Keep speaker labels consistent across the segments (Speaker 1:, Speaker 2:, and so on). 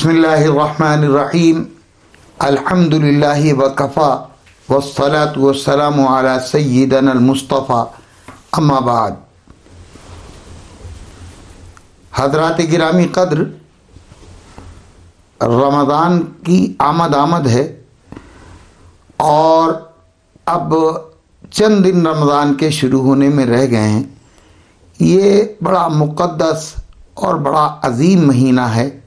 Speaker 1: بسم اللہ الرحمن الرحیم۔ الحمد للہ وکفا والصلاة والسلام على سیدنا المصطفیٰ، اما بعد۔ حضرات گرامی قدر، رمضان کی آمد آمد ہے اور اب چند دن رمضان کے شروع ہونے میں رہ گئے ہیں۔ یہ بڑا مقدس اور بڑا عظیم مہینہ ہے۔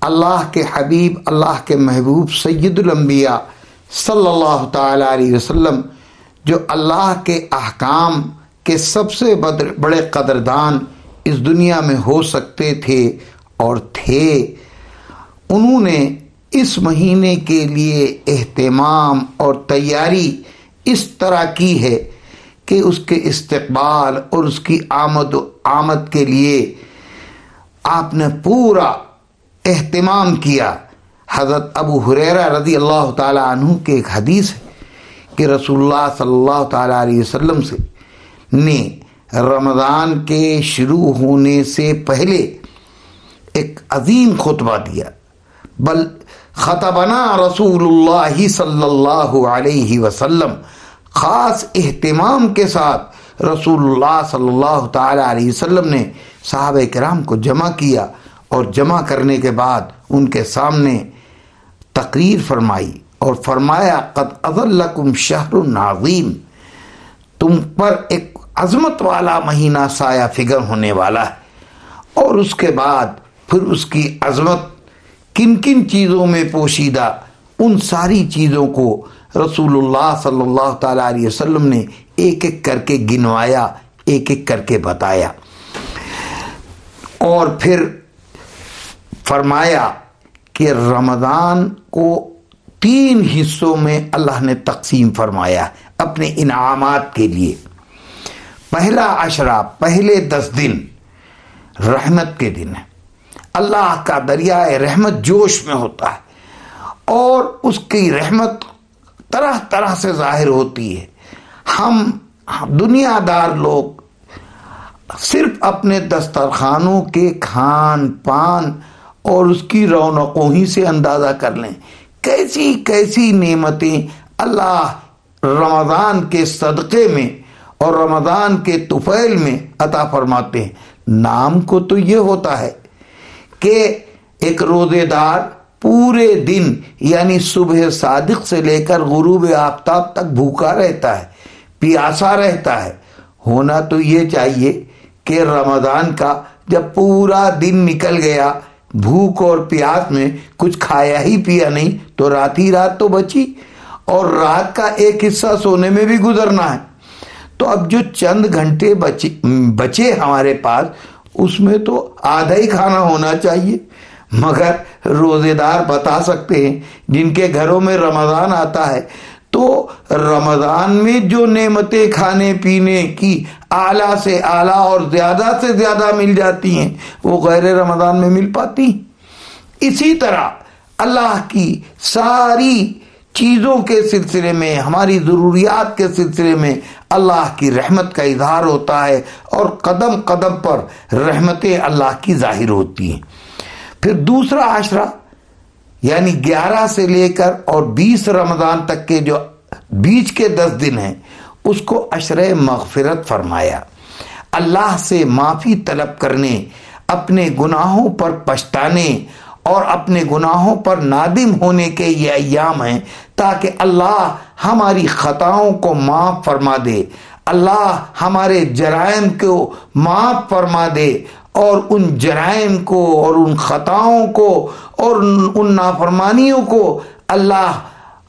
Speaker 1: اللہ کے حبیب، اللہ کے محبوب سید الانبیاء صلی اللہ تعالی علیہ وسلم، جو اللہ کے احکام کے سب سے بڑے قدردان اس دنیا میں ہو سکتے تھے اور تھے۔ انہوں نے اس مہینے کے لیے اہتمام اور تیاری اس طرح کی ہے کہ اس کے استقبال اور اس کی آمد و آمد کے لیے آپ نے پورا اہتمام کیا۔ حضرت ابو حریرہ رضی اللہ تعالیٰ عنہ کے ایک حدیث ہے کہ رسول اللہ صلی اللہ تعالیٰ علیہ وسلم سے نے رمضان کے شروع ہونے سے پہلے ایک عظیم خطبہ دیا۔ بل خطبنا رسول اللہ صلی اللہ علیہ وسلم خاص اہتمام کے ساتھ رسول اللہ صلی اللہ تعالی علیہ وسلم نے صحابہ کرام کو جمع کیا۔ اور جمع کرنے کے بعد ان کے سامنے تقریر فرمائی اور فرمایا، قد اضلکم شہر ناظیم تم پر ایک عظمت والا مہینہ سایہ فگر ہونے والا ہے۔ اور اس کے بعد پھر اس کی عظمت کن کن چیزوں میں پوشیدہ، ان ساری چیزوں کو رسول اللہ صلی اللہ تعالیٰ علیہ وسلم نے ایک ایک کر کے گنوایا، ایک ایک کر کے بتایا۔ اور پھر فرمایا کہ رمضان کو تین حصوں میں اللہ نے تقسیم فرمایا اپنے انعامات کے لیے۔ پہلا عشرہ، پہلے دس دن رحمت کے دن ہے۔ اللہ کا دریائے رحمت جوش میں ہوتا ہے اور اس کی رحمت طرح طرح سے ظاہر ہوتی ہے۔ ہم دنیا دار لوگ صرف اپنے دسترخانوں کے کھان پان اور اس کی رونقوں ہی سے اندازہ کر لیں۔ کیسی کیسی نعمتیں اللہ رمضان کے صدقے میں اور رمضان کے طفیل میں عطا فرماتے ہیں۔ نام کو تو یہ ہوتا ہے کہ ایک روزے دار پورے دن یعنی صبح صادق سے لے کر غروب آفتاب تک بھوکا رہتا ہے، پیاسا رہتا ہے۔ ہونا تو یہ چاہیے کہ رمضان کا جب پورا دن نکل گیا بھوک اور پیاس میں کچھ کھایا ہی پیا نہیں، تو رات ہی رات تو بچی۔ اور رات کا ایک حصہ سونے میں بھی گزرنا ہے۔ تو اب جو چند گھنٹے بچے بچے ہمارے پاس، اس میں تو آدھا ہی کھانا ہونا چاہیے۔ مگر روزے دار بتا سکتے ہیں، جن کے گھروں میں رمضان آتا ہے تو رمضان میں جو نعمتیں کھانے پینے کی اعلیٰ سے اعلیٰ اور زیادہ سے زیادہ مل جاتی ہیں، وہ غیر رمضان میں مل پاتی۔ اسی طرح اللہ کی ساری چیزوں کے سلسلے میں، ہماری ضروریات کے سلسلے میں اللہ کی رحمت کا اظہار ہوتا ہے اور قدم قدم پر رحمتیں اللہ کی ظاہر ہوتی ہیں۔ پھر دوسرا عشرہ یعنی گیارہ سے لے کر اور بیس رمضان تک کے جو بیچ کے دس دن ہیں، اس کو عشر مغفرت فرمایا۔ اللہ سے معافی طلب کرنے، اپنے گناہوں پر پچھتانے اور اپنے گناہوں پر نادم ہونے کے یہ ایام ہیں تاکہ اللہ ہماری خطاؤں کو معاف فرما دے۔ اللہ ہمارے جرائم کو معاف فرما دے اور ان جرائم کو اور ان خطاؤں کو اور ان نافرمانیوں کو اللہ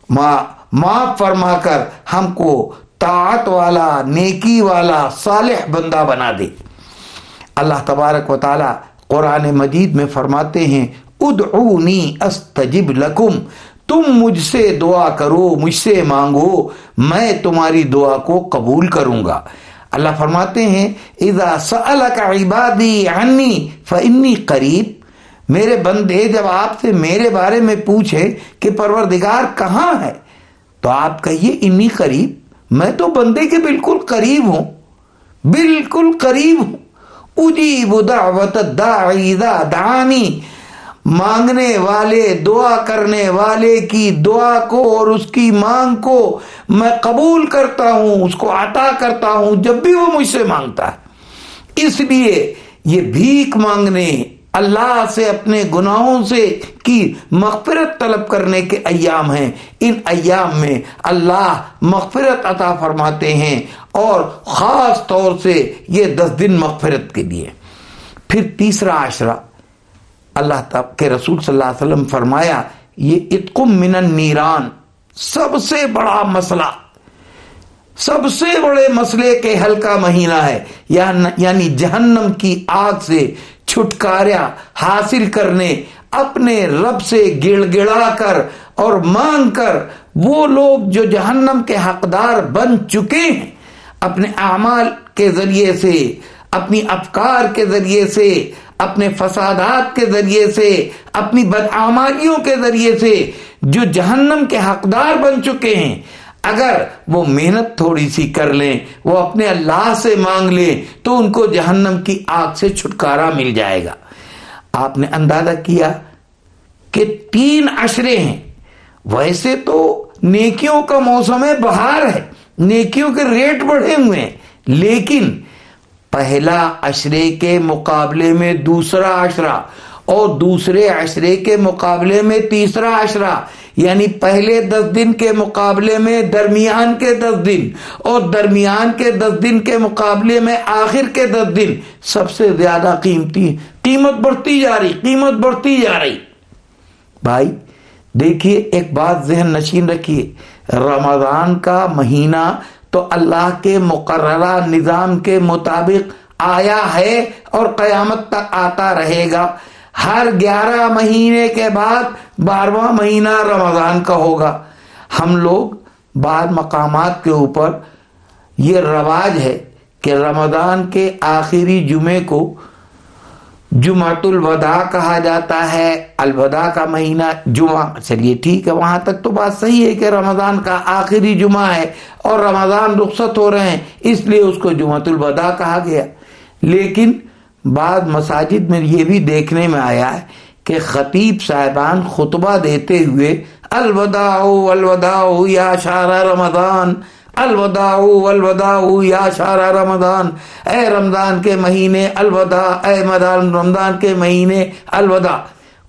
Speaker 1: معاف فرما کر ہم کو طاعت والا، نیکی والا، صالح بندہ بنا دے۔ اللہ تبارک و تعالی قرآن مجید میں فرماتے ہیں، ادعونی استجب لکم۔ تم مجھ سے دعا کرو، مجھ سے مانگو، میں تمہاری دعا کو قبول کروں گا۔ اللہ فرماتے ہیں، اذا سألک عبادی عنی فانی قریب. میرے بندے جب آپ سے میرے بارے میں پوچھے کہ پروردگار کہاں ہے، تو آپ کہیے انی قریب، میں تو بندے کے بالکل قریب ہوں، بالکل قریب ہوں، اجیب دعوت الداعی اذا دعانی مانگنے والے، دعا کرنے والے کی دعا کو اور اس کی مانگ کو میں قبول کرتا ہوں، اس کو عطا کرتا ہوں جب بھی وہ مجھ سے مانگتا ہے۔ اس لیے یہ بھیک مانگنے، اللہ سے اپنے گناہوں سے کی مغفرت طلب کرنے کے ایام ہیں۔ ان ایام میں اللہ مغفرت عطا فرماتے ہیں اور خاص طور سے یہ دس دن مغفرت کے لیے۔ پھر تیسرا عشرہ۔ اللہ تعالیٰ کے رسول صلی اللہ علیہ وسلم فرمایا، یہ اتقم من النیران، سب سے بڑا مسئلہ، سب سے بڑے مسئلے کے حل کا مہینہ ہے یعنی-, یعنی جہنم کی آگ سے چھٹکاریا حاصل کرنے، اپنے رب سے گڑ گڑا کر اور مانگ کر وہ لوگ جو جہنم کے حقدار بن چکے ہیں، اپنے اعمال کے ذریعے سے، اپنی افکار کے ذریعے سے اپنے فسادات کے ذریعے سے، اپنی بدعمالیوں کے ذریعے سے جو جہنم کے حقدار بن چکے ہیں، اگر وہ محنت تھوڑی سی کر لیں، وہ اپنے اللہ سے مانگ لیں، تو ان کو جہنم کی آگ سے چھٹکارا مل جائے گا۔ آپ نے اندازہ کیا کہ تین اشرے ہیں۔ ویسے تو نیکیوں کا موسم ہے بہار ہے، نیکیوں کے ریٹ بڑھے ہوئے ہیں، لیکن پہلا اشرے کے مقابلے میں دوسرا اشرا اور دوسرے اشرے کے مقابلے میں تیسرا اشرا یعنی پہلے دس دن کے مقابلے میں درمیان کے دس دن اور درمیان کے دس دن کے مقابلے میں آخر کے دس دن، سب سے زیادہ قیمتی، قیمت بڑھتی جا رہی، قیمت بڑھتی جا رہی۔ بھائی، دیکھیے، ایک بات ذہن نشین رکھیے، رمضان کا مہینہ تو اللہ کے مقررہ نظام کے مطابق آیا ہے اور قیامت تک آتا رہے گا۔ ہر گیارہ مہینے کے بعد بارہواں مہینہ رمضان کا ہوگا۔ ہم لوگ بعض مقامات کے اوپر یہ رواج ہے کہ رمضان کے آخری جمعے کو جمعت الوداع کہا جاتا ہے۔ الوداع کا مہینہ جمعہ۔ چلیے ٹھیک ہے، وہاں تک تو بات صحیح ہے کہ رمضان کا آخری جمعہ ہے اور رمضان رخصت ہو رہے ہیں، اس لیے اس کو جمعت الوداع کہا گیا۔ لیکن بعض مساجد میں یہ بھی دیکھنے میں آیا ہے کہ خطیب صاحبان خطبہ دیتے ہوئے، الوداع الوداع یا شارہ رمضان۔ الوداع الوداع یا شارہ رمضان۔ اے رمضان کے مہینے الوداع، اے مدان رمضان کے مہینے الوداع۔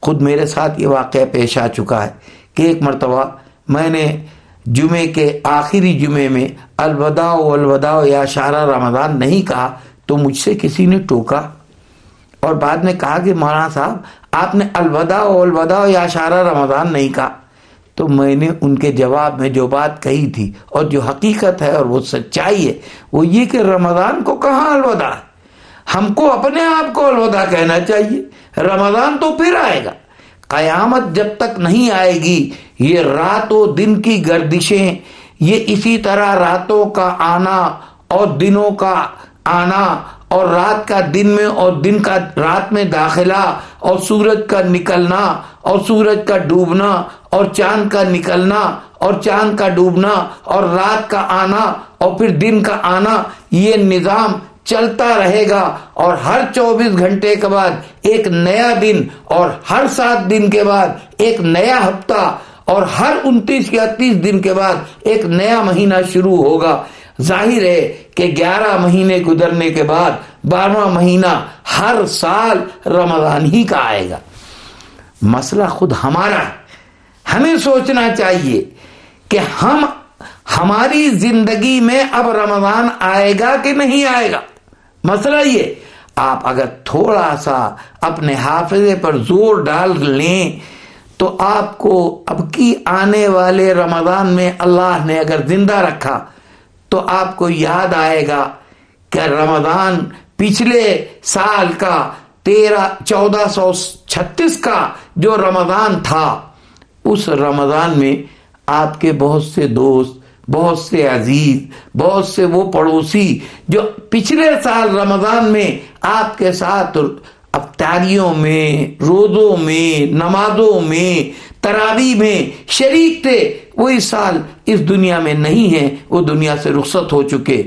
Speaker 1: خود میرے ساتھ یہ واقعہ پیش آ چکا ہے کہ ایک مرتبہ میں نے جمعے کے آخری جمعے میں الوداع الوداع یا شارہ رمضان نہیں کہا تو مجھ سے کسی نے ٹوکا۔ اور بعد میں کہا کہ مولانا صاحب، آپ نے الوداع الوداع یا شارہ رمضان نہیں کہا۔ تو میں نے ان کے جواب میں جو بات کہی تھی اور جو حقیقت ہے اور وہ سچائی ہے، وہ یہ کہ رمضان کو کہاں الوداع ہم کو اپنے آپ کو الوداع کہنا چاہیے۔ رمضان تو پھر آئے گا۔ قیامت جب تک نہیں آئے گی، یہ رات و دن کی گردشیں، یہ اسی طرح راتوں کا آنا اور دنوں کا آنا اور رات کا دن میں اور دن کا رات میں داخلہ اور سورج کا نکلنا اور سورج کا ڈوبنا اور چاند کا نکلنا اور چاند کا ڈوبنا اور رات کا آنا اور پھر دن کا آنا، یہ نظام چلتا رہے گا اور ہر چوبیس گھنٹے کے بعد ایک نیا دن اور ہر سات دن کے بعد ایک نیا ہفتہ اور ہر انتیس یا تیس دن کے بعد ایک نیا مہینہ شروع ہوگا۔ ظاہر ہے کہ گیارہ مہینے گزرنے کے بعد بارہواں مہینہ ہر سال رمضان ہی کا آئے گا۔ مسئلہ خود ہمارا ہے۔ ہمیں سوچنا چاہیے کہ ہم ہماری زندگی میں اب رمضان آئے گا کہ نہیں آئے گا؟ مسئلہ یہ، آپ اگر تھوڑا سا اپنے حافظے پر زور ڈال لیں تو آپ کو اب کی آنے والے رمضان میں اللہ نے اگر زندہ رکھا تو آپ کو یاد آئے گا کہ رمضان پچھلے سال کا تیرہ، چودہ سو چھتیس کا جو رمضان تھا، اس رمضان میں آپ کے بہت سے دوست، بہت سے عزیز، بہت سے وہ پڑوسی جو پچھلے سال رمضان میں آپ کے ساتھ افطاریوں میں، روزوں میں، نمازوں میں تراوی میں شریک تھے وہ اس سال اس دنیا میں نہیں ہیں، وہ دنیا سے رخصت ہو چکے۔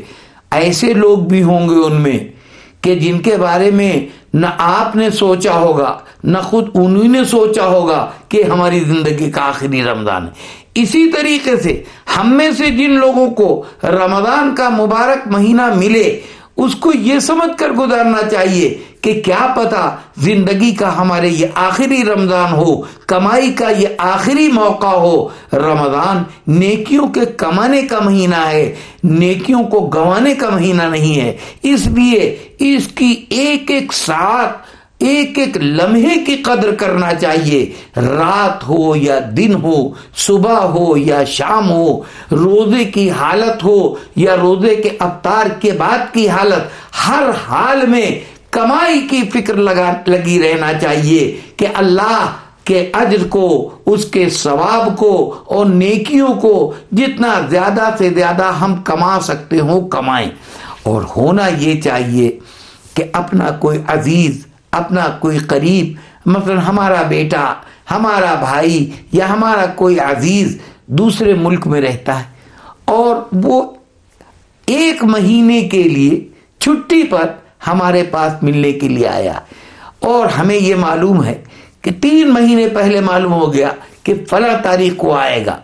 Speaker 1: ایسے لوگ بھی ہوں گے ان میں۔ کہ جن کے بارے میں نہ آپ نے سوچا ہوگا، نہ خود انہی نے سوچا ہوگا کہ ہماری زندگی کا آخری رمضان ہے۔ اسی طریقے سے ہم میں سے جن لوگوں کو رمضان کا مبارک مہینہ ملے، اس کو یہ سمجھ کر گزارنا چاہیے کہ کیا پتا زندگی کا ہمارے یہ آخری رمضان ہو، کمائی کا یہ آخری موقع ہو۔ رمضان نیکیوں کے کمانے کا مہینہ ہے، نیکیوں کو گوانے کا مہینہ نہیں ہے۔ اس لیے اس کی ایک ایک ساتھ ایک ایک لمحے کی قدر کرنا چاہیے۔ رات ہو یا دن ہو، صبح ہو یا شام ہو، روزے کی حالت ہو یا روزے کے افطار کے بعد کی حالت، ہر حال میں کمائی کی فکر لگا لگی رہنا چاہیے کہ اللہ کے اجر کو، اس کے ثواب کو اور نیکیوں کو جتنا زیادہ سے زیادہ ہم کما سکتے ہوں، کمائیں۔ اور ہونا یہ چاہیے کہ اپنا کوئی عزیز، اپنا کوئی قریب، مثلا ہمارا بیٹا، ہمارا بھائی یا ہمارا کوئی عزیز دوسرے ملک میں رہتا ہے اور وہ ایک مہینے کے لیے چھٹی پر ہمارے پاس ملنے کے لیے آیا۔ اور ہمیں یہ معلوم ہے کہ تین مہینے پہلے معلوم ہو گیا کہ فلاں تاریخ کو آئے گا۔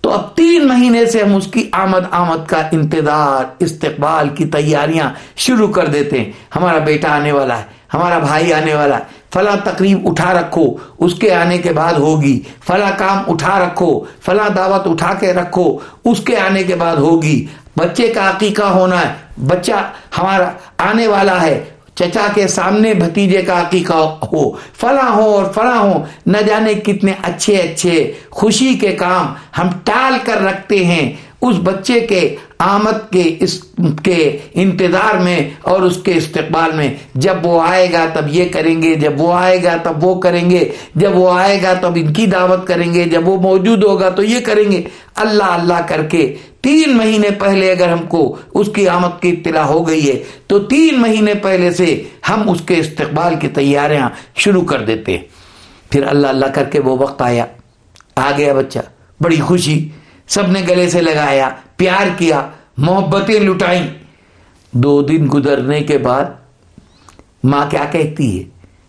Speaker 1: تو اب تین مہینے سے ہم اس کی آمد آمد کا انتظار، استقبال کی تیاریاں شروع کر دیتے ہیں۔ ہمارا بیٹا آنے والا ہے، ہمارا بھائی آنے والا ہے۔ فلاں تقریب اٹھا رکھو، اس کے آنے کے بعد ہوگی۔ فلاں کام اٹھا رکھو، فلاں دعوت اٹھا کے رکھو، اس کے آنے کے بعد ہوگی۔ بچے کا عقیقہ ہونا ہے بچہ ہمارا آنے والا ہے۔ چچا کے سامنے بھتیجے کا عقیقہ ہو۔ فلاں ہو اور فلاں ہو نہ جانے کتنے اچھے اچھے خوشی کے کام ہم ٹال کر رکھتے ہیں۔ اس بچے کے آمد کے اس کے انتظار میں اور اس کے استقبال میں جب وہ آئے گا تب یہ کریں گے، جب وہ آئے گا تب وہ کریں گے، جب وہ آئے گا تب ان کی دعوت کریں گے، جب وہ موجود ہوگا تو یہ کریں گے۔ اللہ اللہ کر کے تین مہینے پہلے اگر ہم کو اس کی آمد کی اطلاع ہو گئی ہے، تو تین مہینے پہلے سے ہم اس کے استقبال کی تیاریاں شروع کر دیتے۔ ہیں پھر اللہ اللہ کر کے وہ وقت آیا۔ آ گیا بچہ، بڑی خوشی۔ سب نے گلے سے لگایا، پیار کیا، محبتیں لٹائیں۔ دو دن گزرنے کے بعد ماں کیا کہتی ہے؟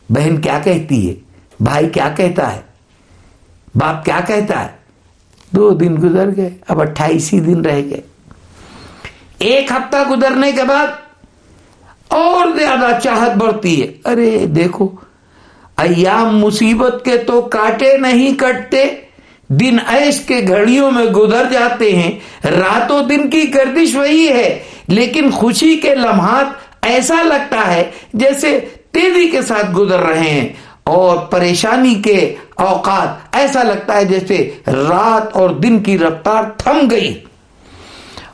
Speaker 1: بہن کیا کہتی ہے؟ بھائی کیا کہتا ہے؟ باپ کیا کہتا ہے؟ دو دن گزر گئے، اب اٹھائیسی دن رہ گئے۔ ایک ہفتہ گزرنے کے بعد اور زیادہ چاہت بڑھتی ہے۔ ارے دیکھو، ایام مصیبت کے تو کاٹے نہیں کٹتے۔ دن ایش کے گھڑیوں میں گزر جاتے ہیں۔ راتوں دن کی گردش وہی ہے، لیکن خوشی کے لمحات ایسا لگتا ہے جیسے تیزی کے ساتھ گزر رہے ہیں۔ اور پریشانی کے اوقات ایسا لگتا ہے جیسے رات اور دن کی رفتار تھم گئی۔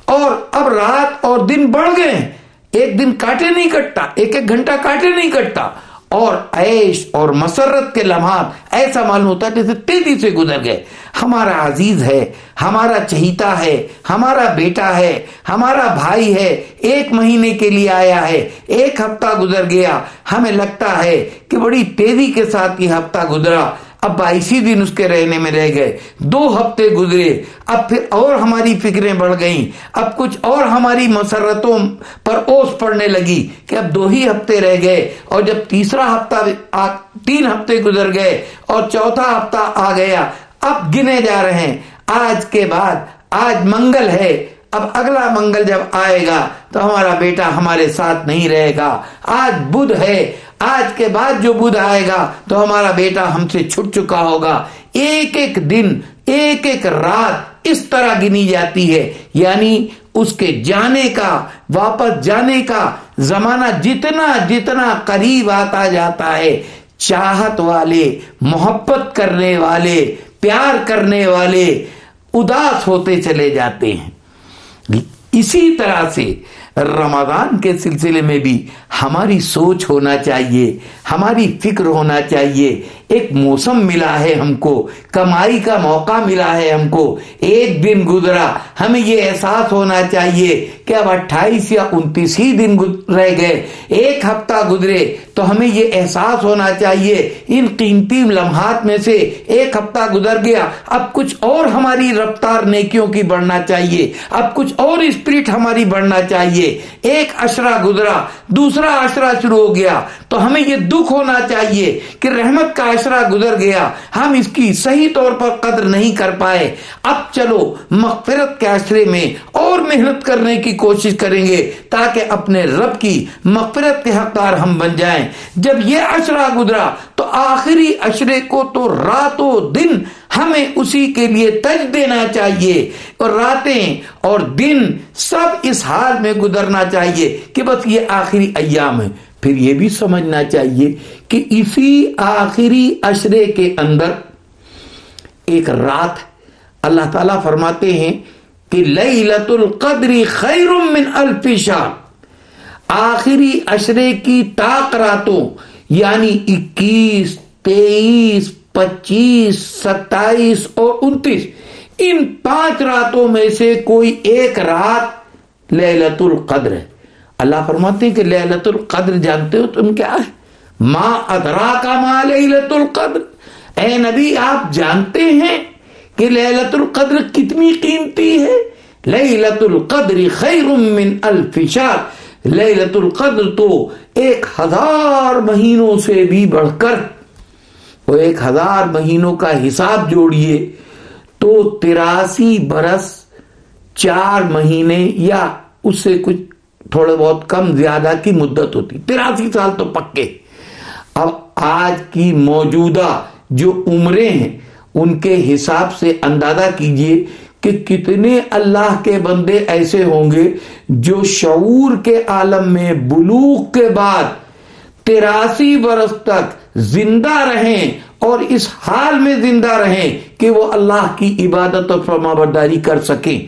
Speaker 1: اور اب رات اور دن بڑھ گئے ایک دن کاٹے نہیں کٹتا، ایک ایک گھنٹہ کاٹے نہیں کٹتا۔ اور عیش اور مسرت کے لمحات، ایسا معلوم ہوتا ہے جیسے تیزی سے گزر گئے۔ ہمارا عزیز ہے، ہمارا چہیتا ہے، ہمارا بیٹا ہے، ہمارا بھائی ہے، ایک مہینے کے لیے آیا ہے، ایک ہفتہ گزر گیا۔ ہمیں لگتا ہے کہ بڑی تیزی کے ساتھ یہ ہفتہ گزرا۔ اب بائیسی دن اس کے رہنے میں رہ گئے۔ دو ہفتے گزرے۔ اب پھر اور ہماری فکریں بڑھ گئیں۔ اب کچھ اور ہماری مسرتوں پر اوس پڑنے لگی کہ اب دو ہی ہفتے رہ گئے اور جب تیسرا ہفتہ تین ہفتے گزر گئے اور چوتھا ہفتہ آ گیا، اب گنے جا رہے ہیں۔ آج کے بعد، آج منگل ہے۔ اب اگلا منگل جب آئے گا تو ہمارا بیٹا ہمارے ساتھ نہیں رہے گا۔ آج بدھ ہے۔ آج کے بعد جو بدھ آئے گا تو ہمارا بیٹا ہم سے چھٹ چکا ہوگا۔ ایک ایک دن، ایک ایک رات اس طرح گنی جاتی ہے۔ یعنی اس کے جانے کا، واپس جانے کا زمانہ جتنا جتنا قریب آتا جاتا ہے۔ چاہت والے، محبت کرنے والے، پیار کرنے والے، اداس ہوتے چلے جاتے ہیں۔ اسی طرح سے رمضان کے سلسلے میں بھی ہماری سوچ ہونا چاہیے ہماری فکر ہونا چاہیے ایک موسم ملا ہے ہم کو، کمائی کا موقع ملا ہے ہم کو۔ ایک دن گزرا، ہمیں یہ احساس ہونا چاہیے کہ اب اٹھائیس یا انتیس ہی دن رہ گئے۔ ایک ہفتہ گزرے تو ہمیں یہ احساس ہونا چاہیے۔ ان قیمتی لمحات میں سے ایک ہفتہ گزر گیا۔ اب کچھ اور ہماری رفتار نیکیوں کی بڑھنا چاہیے۔ اب کچھ اور اسپرٹ ہماری بڑھنا چاہیے۔ ایک اشرا گزرا، دوسرا اشرا شروع ہو گیا۔ تو ہمیں یہ دکھ ہونا چاہیے کہ رحمت کا اشرا گزر گیا۔ ہم اس کی صحیح طور پر قدر نہیں کر پائے۔ اب چلو، مغفرت کے اشرے میں اور محنت کرنے کی کوشش کریں گے تاکہ اپنے رب کی مغفرت کے حقدار ہم بن جائیں۔ جب یہ اشرا گزرا تو آخری اشرے کو تو رات و دن ہمیں اسی کے لیے تج دینا چاہیے۔ اور راتیں اور دن سب اس حال میں گزرنا چاہیے کہ بس یہ آخری ایام ہے۔ پھر یہ بھی سمجھنا چاہیے کہ اسی آخری اشرے کے اندر ایک رات اللہ تعالیٰ فرماتے ہیں کہ لیلت القدر خیر من الف شاہ آخری اشرے کی تاک راتوں یعنی اکیس، تیئیس، پچیس، ستائیس اور انتیس، ان پانچ راتوں میں سے کوئی ایک رات للت القدر ہے۔ اللہ فرماتے ہیں کہ للت القدر، جانتے ہو تم کیا ہے؟ ماں ادرا کا ماں للت القدر۔ اے نبی، آپ جانتے ہیں کہ للت القدر کتنی قیمتی ہے؟ للت القدر خیر من الف شہر۔ للت القدر تو ایک ہزار مہینوں سے بھی بڑھ کر، وہ ایک ہزار مہینوں کا حساب جوڑیے تو تراسی برس چار مہینے یا اس سے کچھ تھوڑے بہت کم زیادہ کی مدت ہوتی تراسی سال تو پکے۔ اب آج کی موجودہ جو عمریں ہیں، ان کے حساب سے اندازہ کیجیے کہ کتنے اللہ کے بندے ایسے ہوں گے جو شعور کے عالم میں بلوغ کے بعد تراسی برس تک زندہ رہیں اور اس حال میں زندہ رہیں کہ وہ اللہ کی عبادت اور فرما برداری کر سکیں۔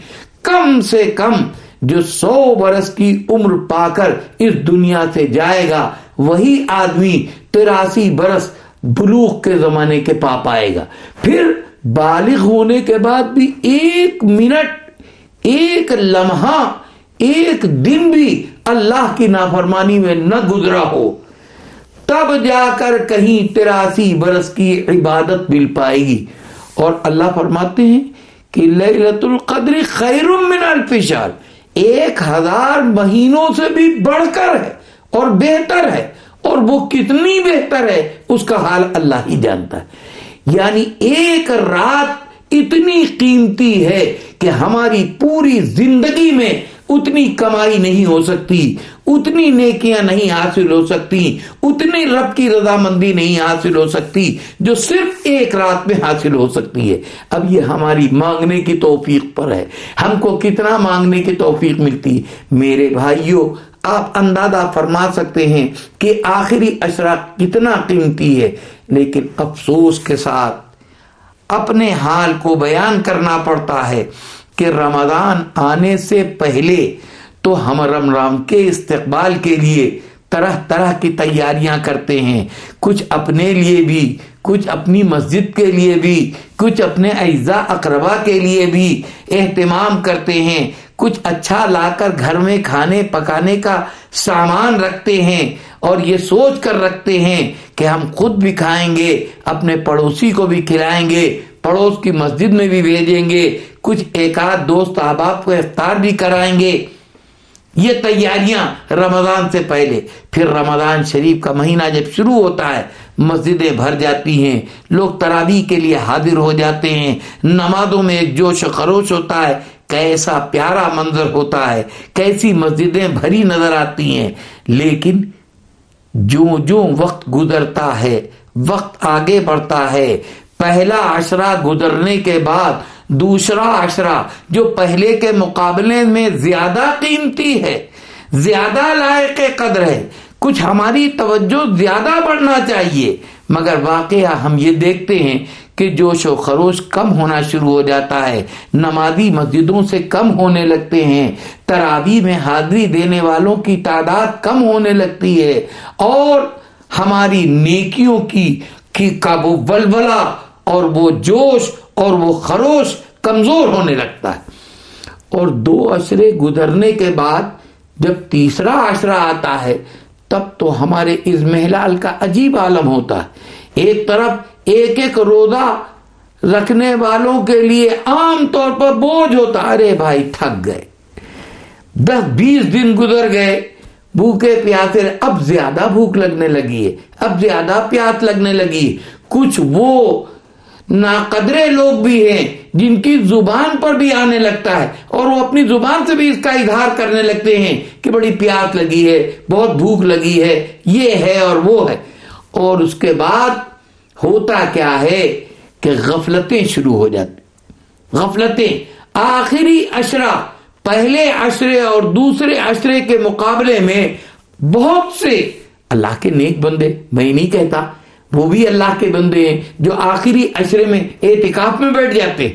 Speaker 1: کم سے کم جو سو برس کی عمر پا کر اس دنیا سے جائے گا، وہی آدمی تراسی برس بلوغ کے زمانے کے پا پائے گا۔ پھر بالغ ہونے کے بعد بھی ایک منٹ، ایک لمحہ، ایک دن بھی اللہ کی نافرمانی میں نہ گزرا ہو۔ تب جا کر کہیں تراسی برس کی عبادت مل پائے گی۔ اور اللہ فرماتے ہیں کہ لیلت القدر خیر من الف شہر ایک ہزار مہینوں سے بھی بڑھ کر ہے اور بہتر ہے اور وہ کتنی بہتر ہے، اس کا حال اللہ ہی جانتا ہے۔ یعنی ایک رات اتنی قیمتی ہے کہ ہماری پوری زندگی میں اتنی کمائی نہیں ہو سکتی، اتنی نیکیاں نہیں حاصل ہو سکتی اتنی رب کی رضامندی نہیں حاصل ہو سکتی جو صرف ایک رات میں حاصل ہو سکتی ہے۔ اب یہ ہماری مانگنے کی توفیق پر ہے۔ ہم کو کتنا مانگنے کی توفیق ملتی؟ میرے بھائیوں آپ اندازہ فرما سکتے ہیں کہ آخری اشرا کتنا قیمتی ہے، لیکن افسوس کے ساتھ اپنے حال کو بیان کرنا پڑتا ہے۔ کہ رمضان آنے سے پہلے تو ہم رمضان کے استقبال کے لیے طرح طرح کی تیاریاں کرتے ہیں۔ کچھ اپنے لیے بھی، کچھ اپنی مسجد کے لیے بھی، کچھ اپنے اعزا اقربا کے لیے بھی اہتمام کرتے ہیں۔ کچھ اچھا لا کر گھر میں کھانے پکانے کا سامان رکھتے ہیں اور یہ سوچ کر رکھتے ہیں کہ ہم خود بھی کھائیں گے، اپنے پڑوسی کو بھی کھلائیں گے، پڑوس کی مسجد میں بھی بھیجیں گے۔ کچھ ایک آدھ دوست احباب کو افطار بھی کرائیں گے۔ یہ تیاریاں رمضان سے پہلے۔ پھر رمضان شریف کا مہینہ جب شروع ہوتا ہے، مسجدیں بھر جاتی ہیں، لوگ ترابی کے لیے حاضر ہو جاتے ہیں۔ نمازوں میں ایک جوش و خروش ہوتا ہے، کیسا پیارا منظر ہوتا ہے، کیسی مسجدیں بھری نظر آتی ہیں۔ لیکن جو جو وقت گزرتا ہے، وقت آگے بڑھتا ہے۔ پہلا عشرہ گزرنے کے بعد دوسرا عشرہ، جو پہلے کے مقابلے میں زیادہ قیمتی ہے، زیادہ لائق قدر ہے۔ کچھ ہماری توجہ زیادہ بڑھنا چاہیے۔ مگر واقعہ ہم یہ دیکھتے ہیں کہ جوش و خروش کم ہونا شروع ہو جاتا ہے۔ نمازی مسجدوں سے کم ہونے لگتے ہیں۔ تراوی میں حاضری دینے والوں کی تعداد کم ہونے لگتی ہے۔ اور ہماری نیکیوں کی کا وہ ولولہ اور وہ جوش اور وہ خروش کمزور ہونے لگتا ہے۔ اور دو عشرے گزرنے کے بعد جب تیسرا عشرہ آتا ہے، تب تو ہمارے اس محلال کا عجیب عالم ہوتا ہے۔ ایک طرف ایک ایک روزہ رکھنے والوں کے لیے عام طور پر بوجھ ہوتا ارے بھائی، تھک گئے۔ دس بیس دن گزر گئے۔ بھوکے پیاسے، اب زیادہ بھوک لگنے لگی ہے۔ اب زیادہ پیاس لگنے لگی۔ کچھ وہ ناقدرے لوگ بھی ہیں جن کی زبان پر بھی آنے لگتا ہے اور وہ اپنی زبان سے بھی اس کا اظہار کرنے لگتے ہیں کہ بڑی پیاس لگی ہے، بہت بھوک لگی ہے، یہ ہے اور وہ ہے۔ اور اس کے بعد ہوتا کیا ہے کہ غفلتیں شروع ہو جاتی۔ غفلتیں۔ آخری اشرا پہلے اشرے اور دوسرے اشرے کے مقابلے میں بہت سے اللہ کے نیک بندے، میں نہیں کہتا وہ بھی اللہ کے بندے ہیں جو آخری اشرے میں اعتکاف میں بیٹھ جاتے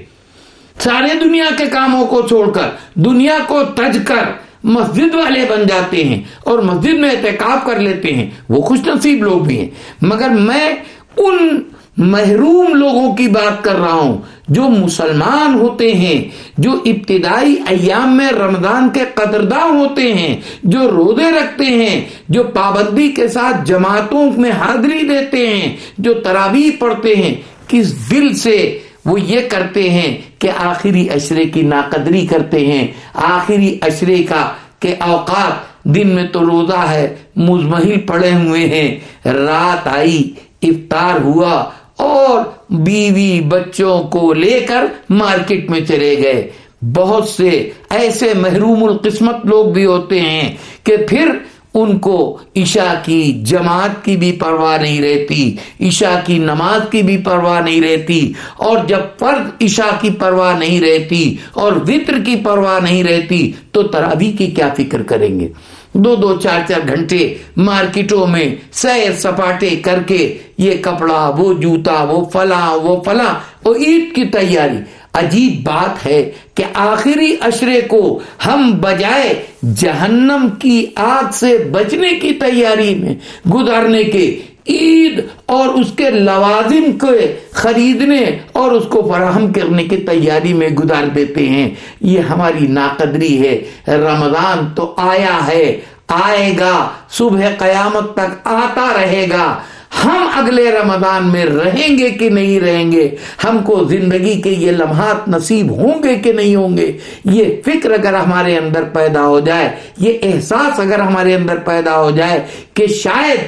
Speaker 1: سارے دنیا کے کاموں کو چھوڑ کر، دنیا کو تج کر مسجد والے بن جاتے ہیں اور مسجد میں احتکاب کر لیتے ہیں۔ وہ خوش نصیب لوگ بھی ہیں۔ مگر میں ان محروم لوگوں کی بات کر رہا ہوں۔ جو مسلمان ہوتے ہیں، جو ابتدائی ایام میں رمضان کے قدرداں ہوتے ہیں، جو روزے رکھتے ہیں، جو پابندی کے ساتھ جماعتوں میں حاضری دیتے ہیں، جو تراویح پڑھتے ہیں، کس دل سے وہ یہ کرتے ہیں کہ آخری اشرے کی ناقدری کرتے ہیں؟ آخری اشرے کا کہ اوقات دن میں تو روزہ ہے، مزمحل پڑے ہوئے ہیں۔ رات آئی، افطار ہوا اور بیوی بچوں کو لے کر مارکیٹ میں چلے گئے۔ بہت سے ایسے محروم القسمت لوگ بھی ہوتے ہیں کہ پھر ان کو عشاء کی جماعت کی بھی پرواہ نہیں رہتی، عشاء کی نماز کی بھی پرواہ نہیں رہتی۔ اور جب فرد عشاء کی پرواہ نہیں رہتی اور وطر کی پرواہ نہیں رہتی تو ترابی کی کیا فکر کریں گے؟ دو دو چار چار گھنٹے مارکیٹوں میں سیر سپاٹے کر کے یہ کپڑا، وہ جوتا، وہ فلاں وہ فلاں وہ عید کی تیاری۔ عجیب بات ہے کہ آخری اشرے کو ہم بجائے جہنم کی آگ سے بچنے کی تیاری میں گزارنے کے عید اور اس کے لوازم کو خریدنے اور اس کو فراہم کرنے کی تیاری میں گزار دیتے ہیں۔ یہ ہماری ناقدری ہے۔ رمضان تو آیا ہے۔ آئے گا۔ صبح قیامت تک آتا رہے گا۔ ہم اگلے رمضان میں رہیں گے کہ نہیں رہیں گے؟ ہم کو زندگی کے یہ لمحات نصیب ہوں گے کہ نہیں ہوں گے؟ یہ فکر اگر ہمارے اندر پیدا ہو جائے، یہ احساس اگر ہمارے اندر پیدا ہو جائے کہ شاید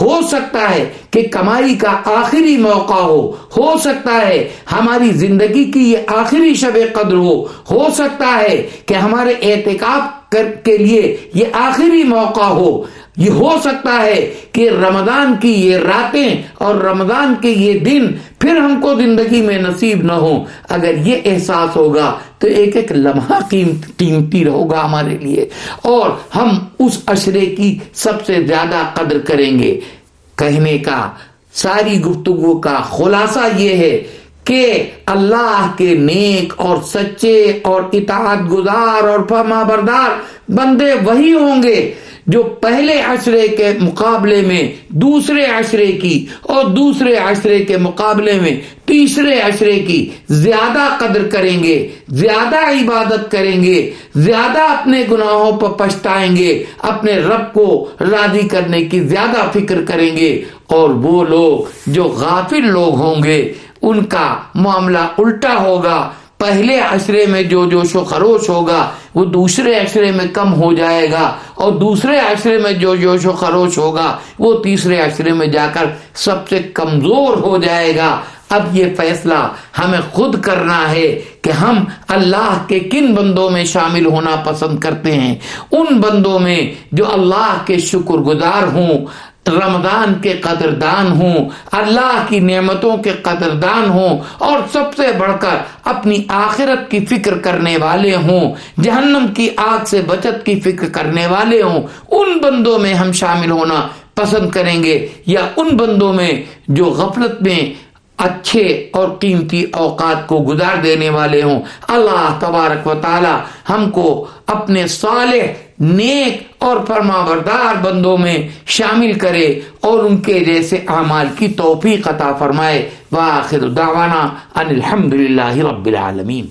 Speaker 1: ہو سکتا ہے کہ کمائی کا آخری موقع ہو ہو سکتا ہے ہماری زندگی کی یہ آخری شب قدر ہو ہو سکتا ہے کہ ہمارے احتکاب کے لیے یہ آخری موقع ہو۔ یہ ہو سکتا ہے کہ رمضان کی یہ راتیں اور رمضان کے یہ دن پھر ہم کو زندگی میں نصیب نہ ہو اگر یہ احساس ہوگا تو ایک ایک لمحہ قیمتی ہوگا ہمارے لیے۔ اور ہم اس اشرے کی سب سے زیادہ قدر کریں گے۔ کہنے کا، ساری گفتگو کا خلاصہ یہ ہے کہ اللہ کے نیک اور سچے اور اطاعت گزار اور فما بردار بندے وہی ہوں گے جو پہلے عشرے کے مقابلے میں دوسرے عشرے کی اور دوسرے عشرے کے مقابلے میں تیسرے عشرے کی زیادہ قدر کریں گے، زیادہ عبادت کریں گے، زیادہ اپنے گناہوں پر پچھتائیں گے، اپنے رب کو راضی کرنے کی زیادہ فکر کریں گے اور وہ لوگ جو غافل لوگ ہوں گے ان کا معاملہ الٹا ہوگا۔ پہلے عشرے میں جو جوش و خروش ہوگا، وہ دوسرے عشرے میں کم ہو جائے گا اور دوسرے عشرے میں جو جوش و خروش ہوگا، وہ تیسرے عشرے میں جا کر سب سے کمزور ہو جائے گا۔ اب یہ فیصلہ ہمیں خود کرنا ہے کہ ہم اللہ کے کن بندوں میں شامل ہونا پسند کرتے ہیں۔ ان بندوں میں جو اللہ کے شکر گزار ہوں رمضان کے قدردان ہوں، اللہ کی نعمتوں کے قدردان ہوں اور سب سے بڑھ کر اپنی آخرت کی فکر کرنے والے ہوں، جہنم کی آگ سے بچت کی فکر کرنے والے ہوں، ان بندوں میں ہم شامل ہونا پسند کریں گے یا ان بندوں میں جو غفلت میں اچھے اور قیمتی اوقات کو گزار دینے والے ہوں۔ اللہ تبارک و تعالی ہم کو اپنے صالح نیک اور فرما بردار بندوں میں شامل کرے اور ان کے جیسے اعمال کی توفیق عطا فرمائے۔ وآخر دعوانا ان الحمد للہ رب العالمین۔